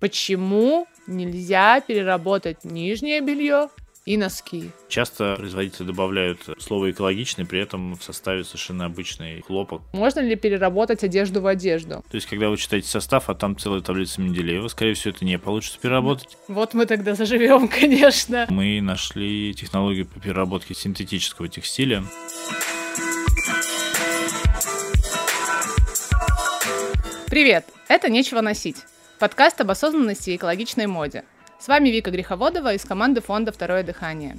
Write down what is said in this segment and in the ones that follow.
Почему нельзя переработать нижнее белье и носки. Часто производители добавляют слово экологичный, при этом в составе совершенно обычный хлопок. Можно ли переработать одежду в одежду? То есть, когда вы читаете состав, а там целая таблица Менделеева, скорее всего, это не получится переработать. Вот мы тогда заживем, конечно. Мы нашли технологию по переработке синтетического текстиля. Привет! Это «Нечего носить» – подкаст об осознанности и экологичной моде – с вами Вика Греховодова из команды фонда «Второе дыхание».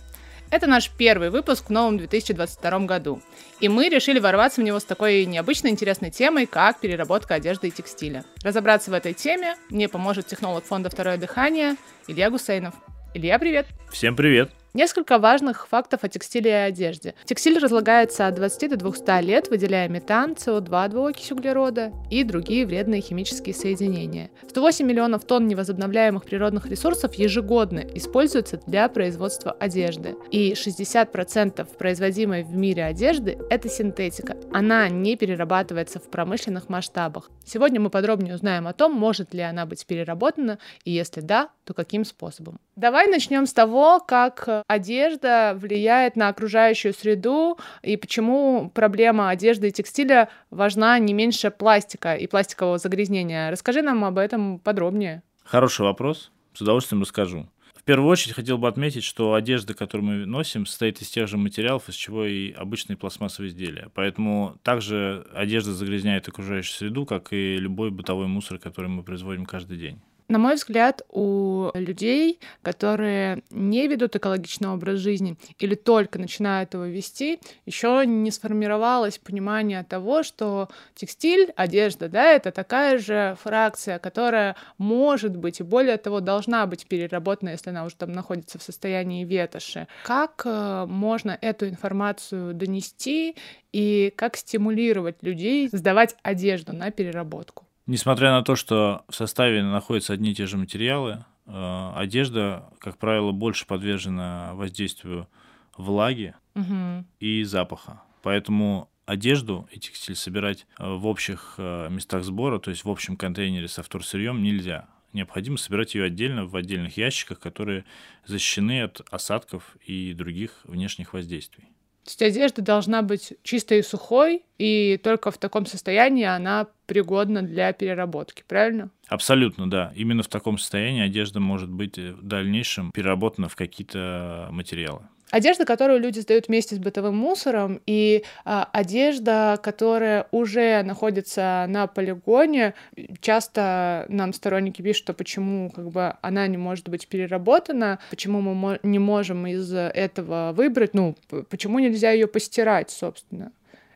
Это наш первый выпуск в новом 2022 году, и мы решили ворваться в него с такой необычной интересной темой, как переработка одежды и текстиля. Разобраться в этой теме мне поможет технолог фонда «Второе дыхание» Илья Гусейнов. Илья, привет! Всем привет! Несколько важных фактов о текстиле и одежде. Текстиль разлагается от 20 до 200 лет, выделяя метан, СО2, двуокись углерода и другие вредные химические соединения. 108 миллионов тонн невозобновляемых природных ресурсов ежегодно используются для производства одежды. И 60% производимой в мире одежды – это синтетика. Она не перерабатывается в промышленных масштабах. Сегодня мы подробнее узнаем о том, может ли она быть переработана, и если да, то каким способом. Давай начнем с того, как одежда влияет на окружающую среду и почему проблема одежды и текстиля важна не меньше пластика и пластикового загрязнения. Расскажи нам об этом подробнее. Хороший вопрос. С удовольствием расскажу. В первую очередь хотел бы отметить, что одежда, которую мы носим, состоит из тех же материалов, из чего и обычные пластмассовые изделия. Поэтому также одежда загрязняет окружающую среду, как и любой бытовой мусор, который мы производим каждый день. На мой взгляд, у людей, которые не ведут экологичный образ жизни или только начинают его вести, еще не сформировалось понимание того, что текстиль, одежда, да, это такая же фракция, которая может быть и более того должна быть переработана, если она уже там находится в состоянии ветоши. Как э, можно эту информацию донести и как стимулировать людей сдавать одежду на переработку? Несмотря на то, что в составе находятся одни и те же материалы, э, одежда, как правило, больше подвержена воздействию влаги угу. и запаха. Поэтому одежду и текстиль собирать э, в общих э, местах сбора, то есть в общем контейнере со вторсырьем нельзя. Необходимо собирать ее отдельно в отдельных ящиках, которые защищены от осадков и других внешних воздействий. То есть одежда должна быть чистой и сухой, и только в таком состоянии она пригодна для переработки, правильно? Абсолютно, да. Именно в таком состоянии одежда может быть в дальнейшем переработана в какие-то материалы. Одежда, которую люди сдают вместе с бытовым мусором, и а, одежда, которая уже находится на полигоне, часто нам сторонники пишут, что почему как бы она не может быть переработана, почему мы не можем из этого выбрать, ну, почему нельзя ее постирать, собственно.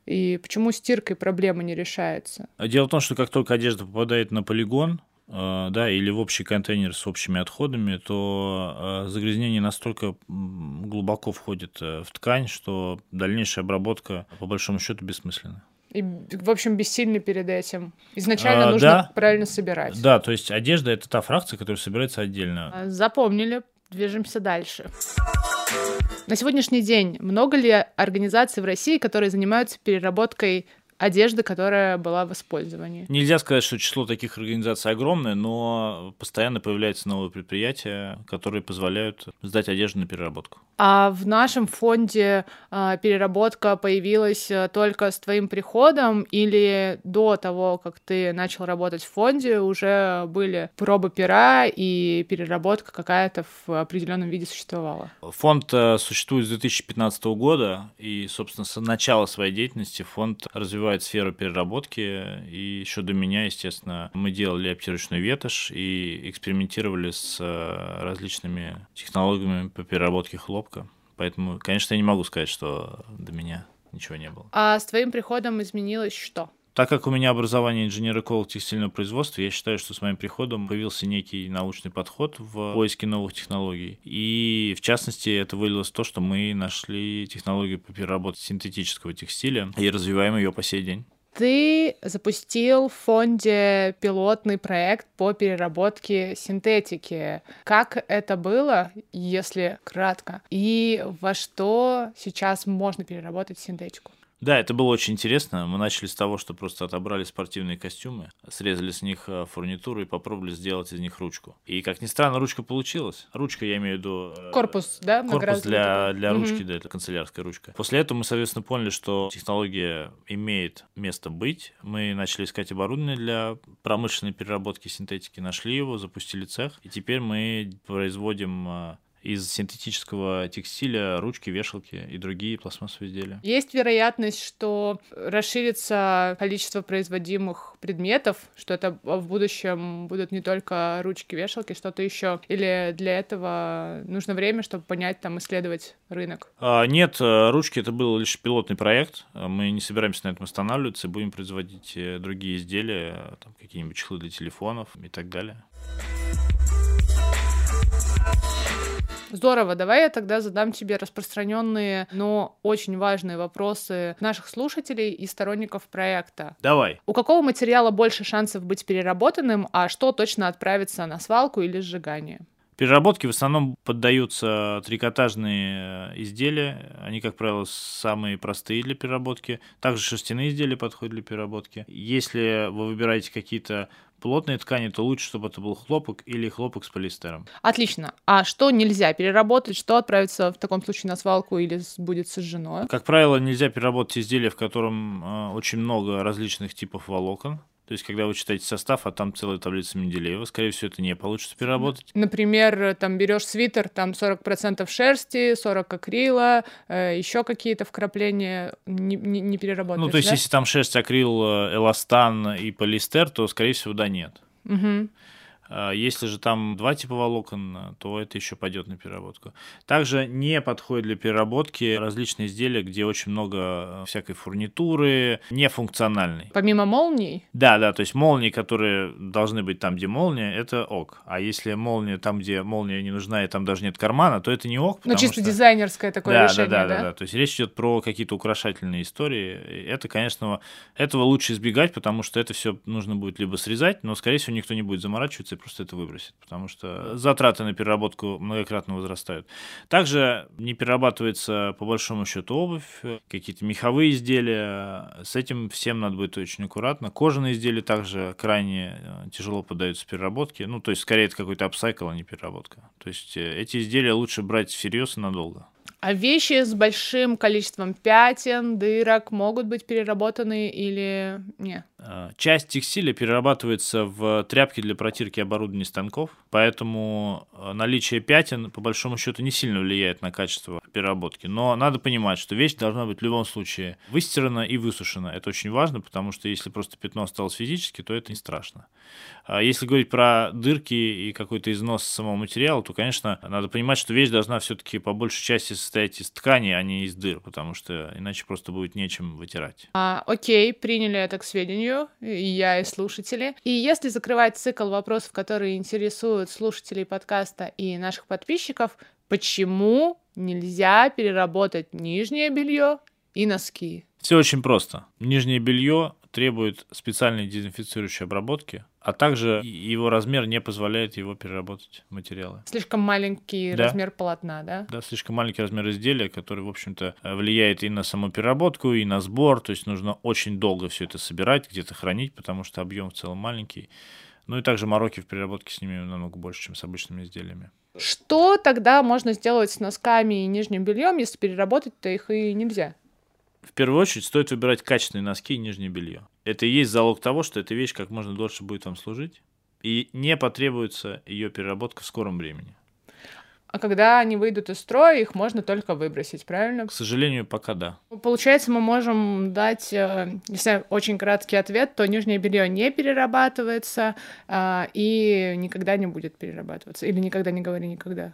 И почему стиркой проблема не решается? Дело в том, что как только одежда попадает на полигон, да, или в общий контейнер с общими отходами, то э, загрязнение настолько глубоко входит э, в ткань, что дальнейшая обработка по большому счету бессмысленна. И, в общем, бессильны перед этим. Изначально а, нужно да, правильно собирать. Да, то есть одежда это та фракция, которая собирается отдельно. А, запомнили. Движемся дальше. На сегодняшний день много ли организаций в России, которые занимаются переработкой одежды, которая была в использовании. Нельзя сказать, что число таких организаций огромное, но постоянно появляются новые предприятия, которые позволяют сдать одежду на переработку. А в нашем фонде а, переработка появилась э, только с твоим приходом или до того, как ты начал работать в фонде, уже были пробы пера и переработка какая-то в определенном виде существовала? Фонд э, существует с 2015 года, и, собственно, с начала своей деятельности фонд развивает сферу переработки, и еще до меня, естественно, мы делали аптировочную ветошь и экспериментировали с э, различными технологиями по переработке хлопка. Поэтому, конечно, я не могу сказать, что до меня ничего не было. А с твоим приходом изменилось что? Так как у меня образование инженер-эколог текстильного производства, я считаю, что с моим приходом появился некий научный подход в поиске новых технологий. И, в частности, это вылилось в то, что мы нашли технологию по переработке синтетического текстиля и развиваем ее по сей день. Ты запустил в фонде пилотный проект по переработке синтетики. Как это было, если кратко? И во что сейчас можно переработать синтетику? Да, это было очень интересно. Мы начали с того, что просто отобрали спортивные костюмы, срезали с них э, фурнитуру и попробовали сделать из них ручку. И, как ни странно, ручка получилась. Ручка, я имею в виду... Э, корпус, да? Корпус для, для ручки, угу. да, это канцелярская ручка. После этого мы, соответственно, поняли, что технология имеет место быть. Мы начали искать оборудование для промышленной переработки синтетики, нашли его, запустили цех, и теперь мы производим э, из синтетического текстиля ручки, вешалки и другие пластмассовые изделия. Есть вероятность, что расширится количество производимых предметов, что это в будущем будут не только ручки, вешалки, что-то еще? Или для этого нужно время, чтобы понять, там, исследовать рынок? А, нет, э, ручки это был лишь пилотный проект. Мы не собираемся на этом останавливаться, будем производить э, другие изделия, там, какие-нибудь чехлы для телефонов и так далее. Здорово, давай я тогда задам тебе распространенные, но очень важные вопросы наших слушателей и сторонников проекта. Давай. У какого материала больше шансов быть переработанным, а что точно отправится на свалку или сжигание? Переработки в основном поддаются трикотажные э, изделия. Они, как правило, самые простые для переработки. Также шерстяные изделия подходят для переработки. Если вы выбираете какие-то плотные ткани, то лучше, чтобы это был хлопок или хлопок с полиэстером. Отлично. А что нельзя переработать, что отправится в таком случае на свалку или будет сожжено? Как правило, нельзя переработать изделие, в котором э, очень много различных типов волокон. То есть, когда вы читаете состав, а там целая таблица Менделеева, скорее всего, это не получится переработать. Например, там берешь свитер, там 40% шерсти, 40 акрила, э, еще какие-то вкрапления не, не, не переработать. Ну, то есть, да? если там шерсть, акрил, э, эластан и полиэстер, то, скорее всего, да, нет. Угу. А, если же там два типа волокон, то это еще пойдет на переработку. Также не подходит для переработки различные изделия, где очень много э, всякой фурнитуры, нефункциональной. Помимо молний? Да, да, то есть молнии, которые должны быть там, где молния, это ок. А если молния там, где молния не нужна и там даже нет кармана, то это не ок. Ну, чисто что... дизайнерское такое да, решение, да, да, да, да, да. То есть речь идет про какие-то украшательные истории. Это, конечно, этого лучше избегать, потому что это все нужно будет либо срезать, но, скорее всего, никто не будет заморачиваться просто это выбросит, потому что затраты на переработку многократно возрастают. Также не перерабатывается по большому счету обувь, какие-то меховые изделия. С этим всем надо быть очень аккуратно. Кожаные изделия также крайне э, тяжело поддаются переработке. Ну, то есть, скорее, это какой-то апсайкл, а не переработка. То есть, э, эти изделия лучше брать всерьез и надолго. А вещи с большим количеством пятен, дырок могут быть переработаны или нет? А, часть текстиля перерабатывается в тряпки для протирки оборудования станков, поэтому а, наличие пятен, по большому счету, не сильно влияет на качество переработки. Но надо понимать, что вещь должна быть в любом случае выстирана и высушена. Это очень важно, потому что если просто пятно осталось физически, то это не страшно. А если говорить про дырки и какой-то износ самого материала, то, конечно, надо понимать, что вещь должна все-таки по большей части состоять из ткани, а не из дыр, потому что иначе просто будет нечем вытирать. А, окей, приняли это к сведению сведению, и я, и слушатели. И если закрывать цикл вопросов, которые интересуют слушателей подкаста и наших подписчиков, почему нельзя переработать нижнее белье и носки? Все очень просто. Нижнее белье требует специальной дезинфицирующей обработки, а также его размер не позволяет его переработать материалы. Слишком маленький да. размер полотна, да? Да, слишком маленький размер изделия, который, в общем-то, влияет и на саму переработку, и на сбор, то есть нужно очень долго все это собирать, где-то хранить, потому что объем в целом маленький. Ну и также мороки в переработке с ними намного больше, чем с обычными изделиями. Что тогда можно сделать с носками и нижним бельем, если переработать-то их и нельзя? В первую очередь стоит выбирать качественные носки и нижнее белье. Это и есть залог того, что эта вещь как можно дольше будет вам служить, и не потребуется ее переработка в скором времени. А когда они выйдут из строя, их можно только выбросить, правильно? К сожалению, пока да. Получается, мы можем дать, э, если очень краткий ответ, то нижнее белье не перерабатывается а, и никогда не будет перерабатываться. Или никогда не говори никогда.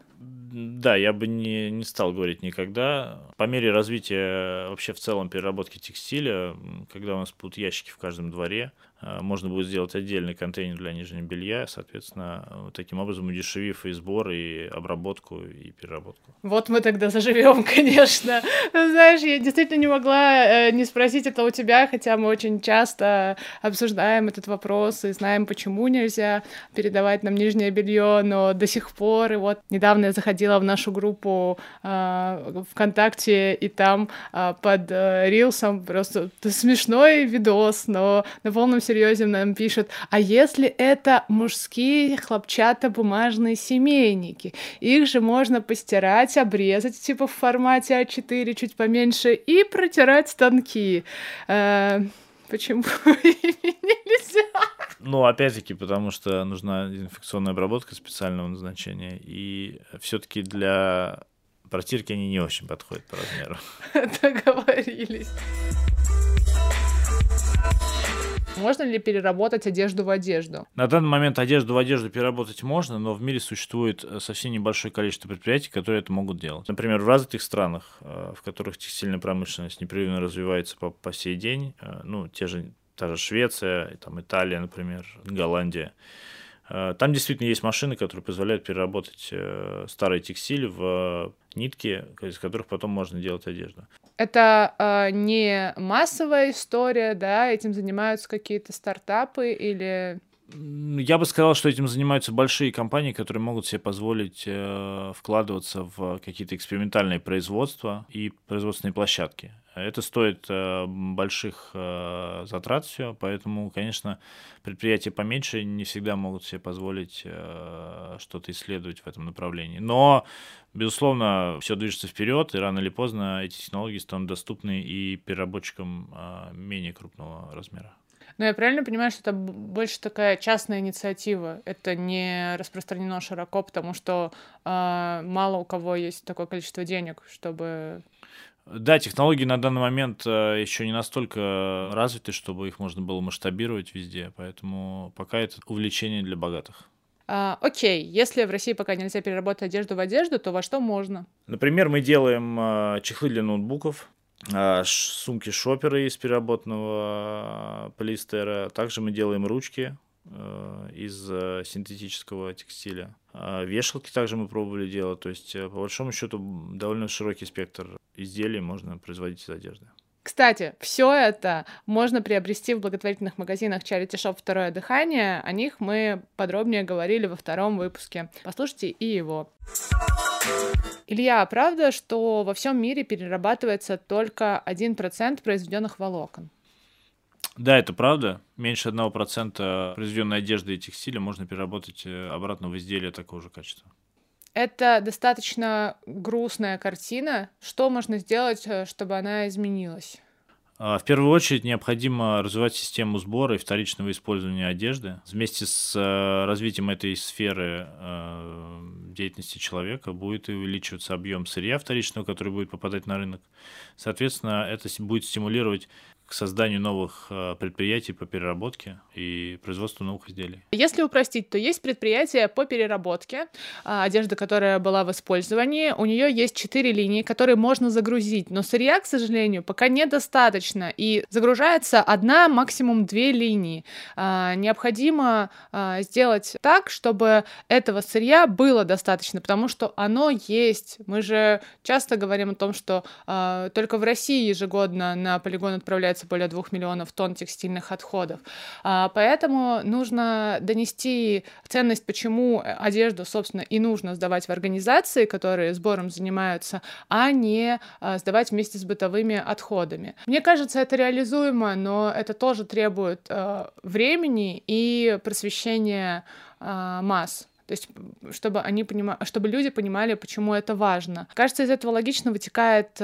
Да, я бы не, не стал говорить никогда. По мере развития вообще в целом переработки текстиля, когда у нас будут ящики в каждом дворе, можно будет сделать отдельный контейнер для нижнего белья, соответственно, таким образом удешевив и сбор, и обработку, и переработку. Вот мы тогда заживем, конечно. Знаешь, я действительно не могла э, не спросить это у тебя, хотя мы очень часто обсуждаем этот вопрос и знаем, почему нельзя передавать нам нижнее белье, но до сих пор, и вот недавно я заходила в нашу группу э, ВКонтакте, и там э, под э, рилсом просто смешной видос, но на полном серьезе нам пишут, а если это мужские хлопчатобумажные семейники? Их же можно постирать, обрезать, типа в формате А4, чуть поменьше, и протирать станки. Э, почему нельзя? Ну, опять-таки, потому что нужна инфекционная обработка специального назначения, и все-таки для протирки они не очень подходят по размеру. Договорились. Можно ли переработать одежду в одежду? На данный момент одежду в одежду переработать можно, но в мире существует э, совсем небольшое количество предприятий, которые это могут делать. Например, в развитых странах, э, в которых текстильная промышленность непрерывно развивается по, по сей день, э, ну, те же, та же Швеция, там, Италия, например, Голландия, там действительно есть машины, которые позволяют переработать старый текстиль в нитки, из которых потом можно делать одежду. Это э, не массовая история, да, этим занимаются какие-то стартапы или я бы сказал, что этим занимаются большие компании, которые могут себе позволить э, вкладываться в какие-то экспериментальные производства и производственные площадки. Это стоит э, больших э, затрат все, поэтому, конечно, предприятия поменьше не всегда могут себе позволить э, что-то исследовать в этом направлении. Но, безусловно, все движется вперед, и рано или поздно эти технологии станут доступны и переработчикам менее крупного размера. Но я правильно понимаю, что это больше такая частная инициатива. Это не распространено широко, потому что э, мало у кого есть такое количество денег, чтобы да, технологии на данный момент э, еще не настолько развиты, чтобы их можно было масштабировать везде, поэтому пока это увлечение для богатых. А, окей, если в России пока нельзя переработать одежду в одежду, то во что можно? Например, мы делаем э, чехлы для ноутбуков, а, сумки шоперы из переработанного полиэстера. Также мы делаем ручки э, из э, синтетического текстиля. А вешалки также мы пробовали делать. То есть, э, по большому счету, довольно широкий спектр изделий можно производить из одежды. Кстати, все это можно приобрести в благотворительных магазинах Charity Shop «Второе дыхание». О них мы подробнее говорили во втором выпуске. Послушайте и его. Илья, а правда, что во всем мире перерабатывается только 1% произведенных волокон? Да, это правда. Меньше 1% произведенной одежды и текстиля можно переработать э, обратно в изделие такого же качества. Это достаточно грустная картина. Что можно сделать, э, чтобы она изменилась? А, в первую очередь необходимо развивать систему сбора и вторичного использования одежды. Вместе с э, развитием этой сферы деятельности человека будет увеличиваться объем сырья вторичного, который будет попадать на рынок. Соответственно, это будет стимулировать к созданию новых э, предприятий по переработке и производству новых изделий. Если упростить, то есть предприятие по переработке а, одежды, которая была в использовании. У нее есть четыре линии, которые можно загрузить, но сырья, к сожалению, пока недостаточно, и загружается одна, максимум две линии. А, необходимо а, сделать так, чтобы этого сырья было достаточно, потому что оно есть. Мы же часто говорим о том, что только в России ежегодно на полигон отправляется выделяется более 2 миллионов тонн текстильных отходов. А, поэтому нужно донести ценность, почему одежду, собственно, и нужно сдавать в организации, которые сбором занимаются, а не а, сдавать вместе с бытовыми отходами. Мне кажется, это реализуемо, но это тоже требует а, времени и просвещения масс. То есть, чтобы они понимали, чтобы люди понимали, почему это важно. Кажется, из этого логично вытекает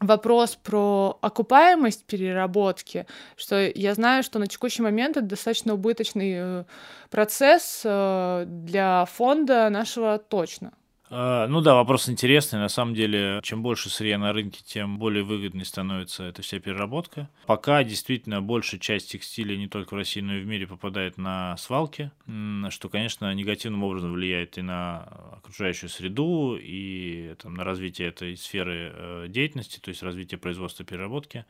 вопрос про окупаемость переработки, что я знаю, что на текущий момент это достаточно убыточный э, процесс э, для фонда нашего точно. А, ну да, вопрос интересный. На самом деле, чем больше сырья на рынке, тем более выгодной становится эта вся переработка. Пока действительно большая часть текстиля не только в России, но и в мире попадает на свалки, что, конечно, негативным образом влияет и на окружающую среду, и там, на развитие этой сферы э, деятельности, то есть развитие производства переработки.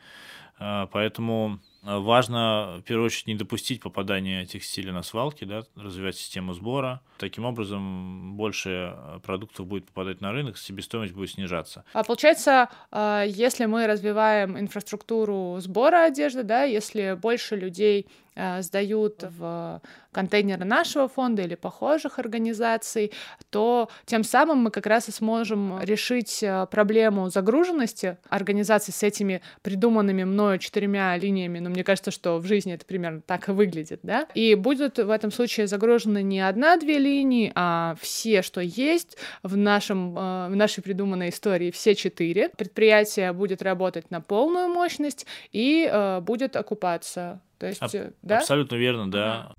А, поэтому Важно, в первую очередь, не допустить попадания текстиля на свалки, да, развивать систему сбора. Таким образом, больше продуктов будет попадать на рынок, себестоимость будет снижаться. А получается, а, если мы развиваем инфраструктуру сбора одежды, да, если больше людей а, сдают в контейнеры нашего фонда или похожих организаций, то тем самым мы как раз и сможем решить а, проблему загруженности организаций с этими придуманными мною четырьмя линиями. Но мне кажется, что в жизни это примерно так и выглядит, да? И будут в этом случае загружены не одна-две линии, а все, что есть в, нашем, в нашей придуманной истории, все четыре. Предприятие будет работать на полную мощность и будет окупаться то есть, Аб- да? Абсолютно верно, да.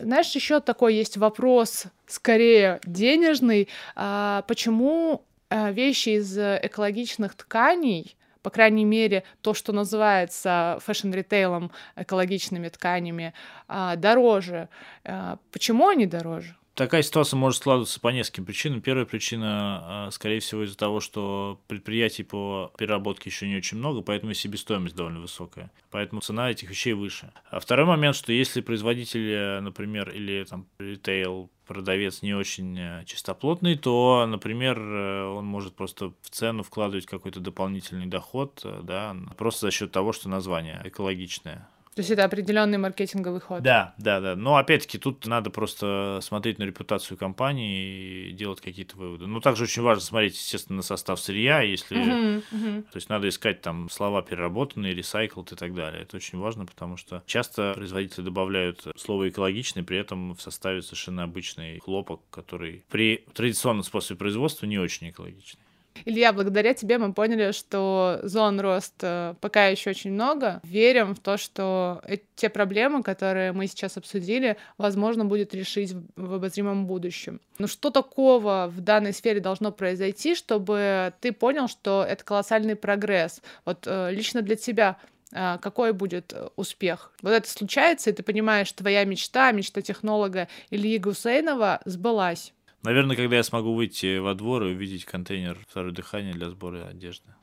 Знаешь, еще такой есть вопрос, скорее денежный. А, почему а, вещи из экологичных тканей по крайней мере, то, что называется fashion-ритейлом экологичными тканями, а, дороже. А, почему они дороже? Такая ситуация может складываться по нескольким причинам. Первая причина, а, скорее всего, из-за того, что предприятий по переработке еще не очень много, поэтому себестоимость довольно высокая. Поэтому цена этих вещей выше. А второй момент, что если производитель, например, или там ритейл продавец не очень э, чистоплотный, то, например, э, он может просто в цену вкладывать какой-то дополнительный доход, э, да, просто за счет того, что название экологичное. То есть это определенный маркетинговый ход. Да, да, да. Но опять-таки тут надо просто смотреть на репутацию компании и делать какие-то выводы. Ну, также очень важно смотреть, естественно, на состав сырья, если... Uh-huh, uh-huh. То есть надо искать там слова переработанные, recycled и так далее. Это очень важно, потому что часто производители добавляют слово экологичный, при этом в составе совершенно обычный хлопок, который при традиционном способе производства не очень экологичный. Илья, благодаря тебе мы поняли, что зон роста пока еще очень много. Верим в то, что те проблемы, которые мы сейчас обсудили, возможно, будет решить в обозримом будущем. Но что такого в данной сфере должно произойти, чтобы ты понял, что это колоссальный прогресс? Вот э, лично для тебя э, какой будет успех. Вот это случается, и ты понимаешь, твоя мечта, мечта технолога Ильи Гусейнова сбылась. Наверное, когда я смогу выйти во двор и увидеть контейнер второе дыхание для сбора одежды.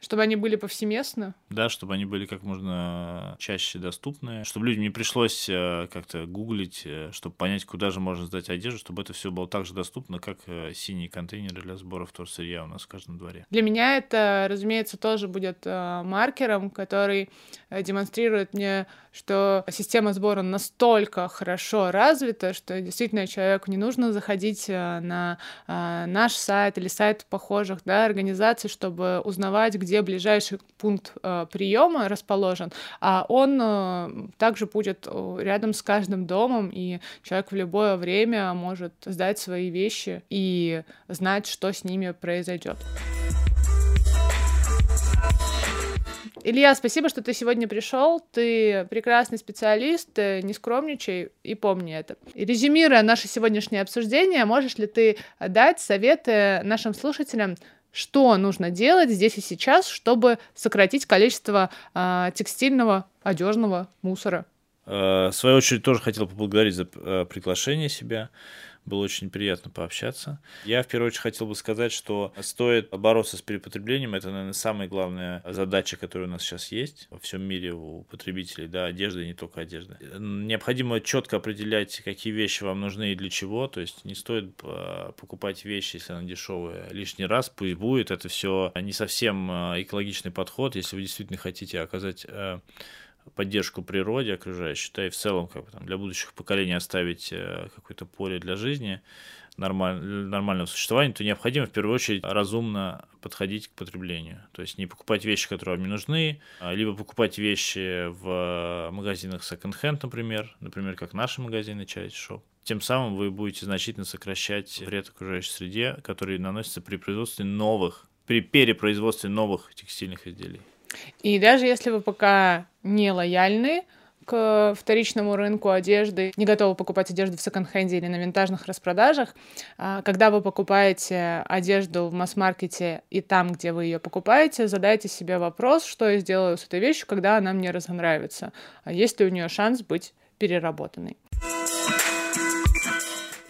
Чтобы они были повсеместно? Да, чтобы они были как можно чаще доступны, чтобы людям не пришлось э, как-то гуглить, э, чтобы понять, куда же можно сдать одежду, чтобы это все было так же доступно, как э, синие контейнеры для сбора вторсырья у нас в каждом дворе. Для меня это, разумеется, тоже будет маркером, который демонстрирует мне, что система сбора настолько хорошо развита, что действительно человеку не нужно заходить на наш сайт или сайт похожих да, организаций, чтобы узнавать, где где ближайший пункт э, приема расположен, а он э, также будет э, рядом с каждым домом, и человек в любое время может сдать свои вещи и знать, что с ними произойдет. Илья, спасибо, что ты сегодня пришел. Ты прекрасный специалист, не скромничай и помни это. И резюмируя наше сегодняшнее обсуждение, можешь ли ты дать советы нашим слушателям что нужно делать здесь и сейчас, чтобы сократить количество э, текстильного, одежного мусора. В свою очередь тоже хотел поблагодарить за э, приглашение себя. Было очень приятно пообщаться. Я, в первую очередь, хотел бы сказать, что стоит бороться с перепотреблением. Это, наверное, самая главная задача, которая у нас сейчас есть во всем мире у потребителей, да, одежды, не только одежды. Необходимо четко определять, какие вещи вам нужны и для чего. То есть не стоит а, покупать вещи, если она дешевая, лишний раз, пусть будет. Это все не совсем а, экологичный подход. Если вы действительно хотите оказать а, поддержку природе окружающей, да и в целом как бы, там, для будущих поколений оставить э, какое-то поле для жизни, нормаль, нормального существования, то необходимо в первую очередь разумно подходить к потреблению. То есть не покупать вещи, которые вам не нужны, а либо покупать вещи в магазинах second-hand, например, например, как наши магазины Charity Shop. Тем самым вы будете значительно сокращать вред окружающей среде, который наносится при производстве новых, при перепроизводстве новых текстильных изделий. И даже если вы пока не лояльны к вторичному рынку одежды, не готовы покупать одежду в секонд-хенде или на винтажных распродажах, а, когда вы покупаете одежду в масс-маркете и там, где вы ее покупаете, задайте себе вопрос, что я сделаю с этой вещью, когда она мне разонравится. А есть ли у нее шанс быть переработанной?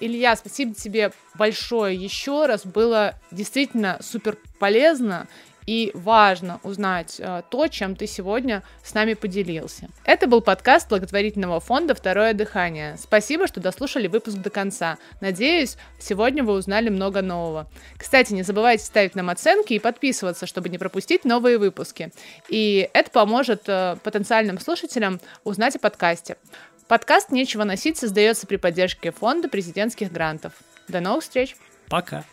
Илья, спасибо тебе большое еще раз. Было действительно супер полезно и важно узнать э, то, чем ты сегодня с нами поделился. Это был подкаст благотворительного фонда «Второе дыхание». Спасибо, что дослушали выпуск до конца. Надеюсь, сегодня вы узнали много нового. Кстати, не забывайте ставить нам оценки и подписываться, чтобы не пропустить новые выпуски. И это поможет э, потенциальным слушателям узнать о подкасте. Подкаст «Нечего носить» создается при поддержке фонда президентских грантов. До новых встреч! Пока!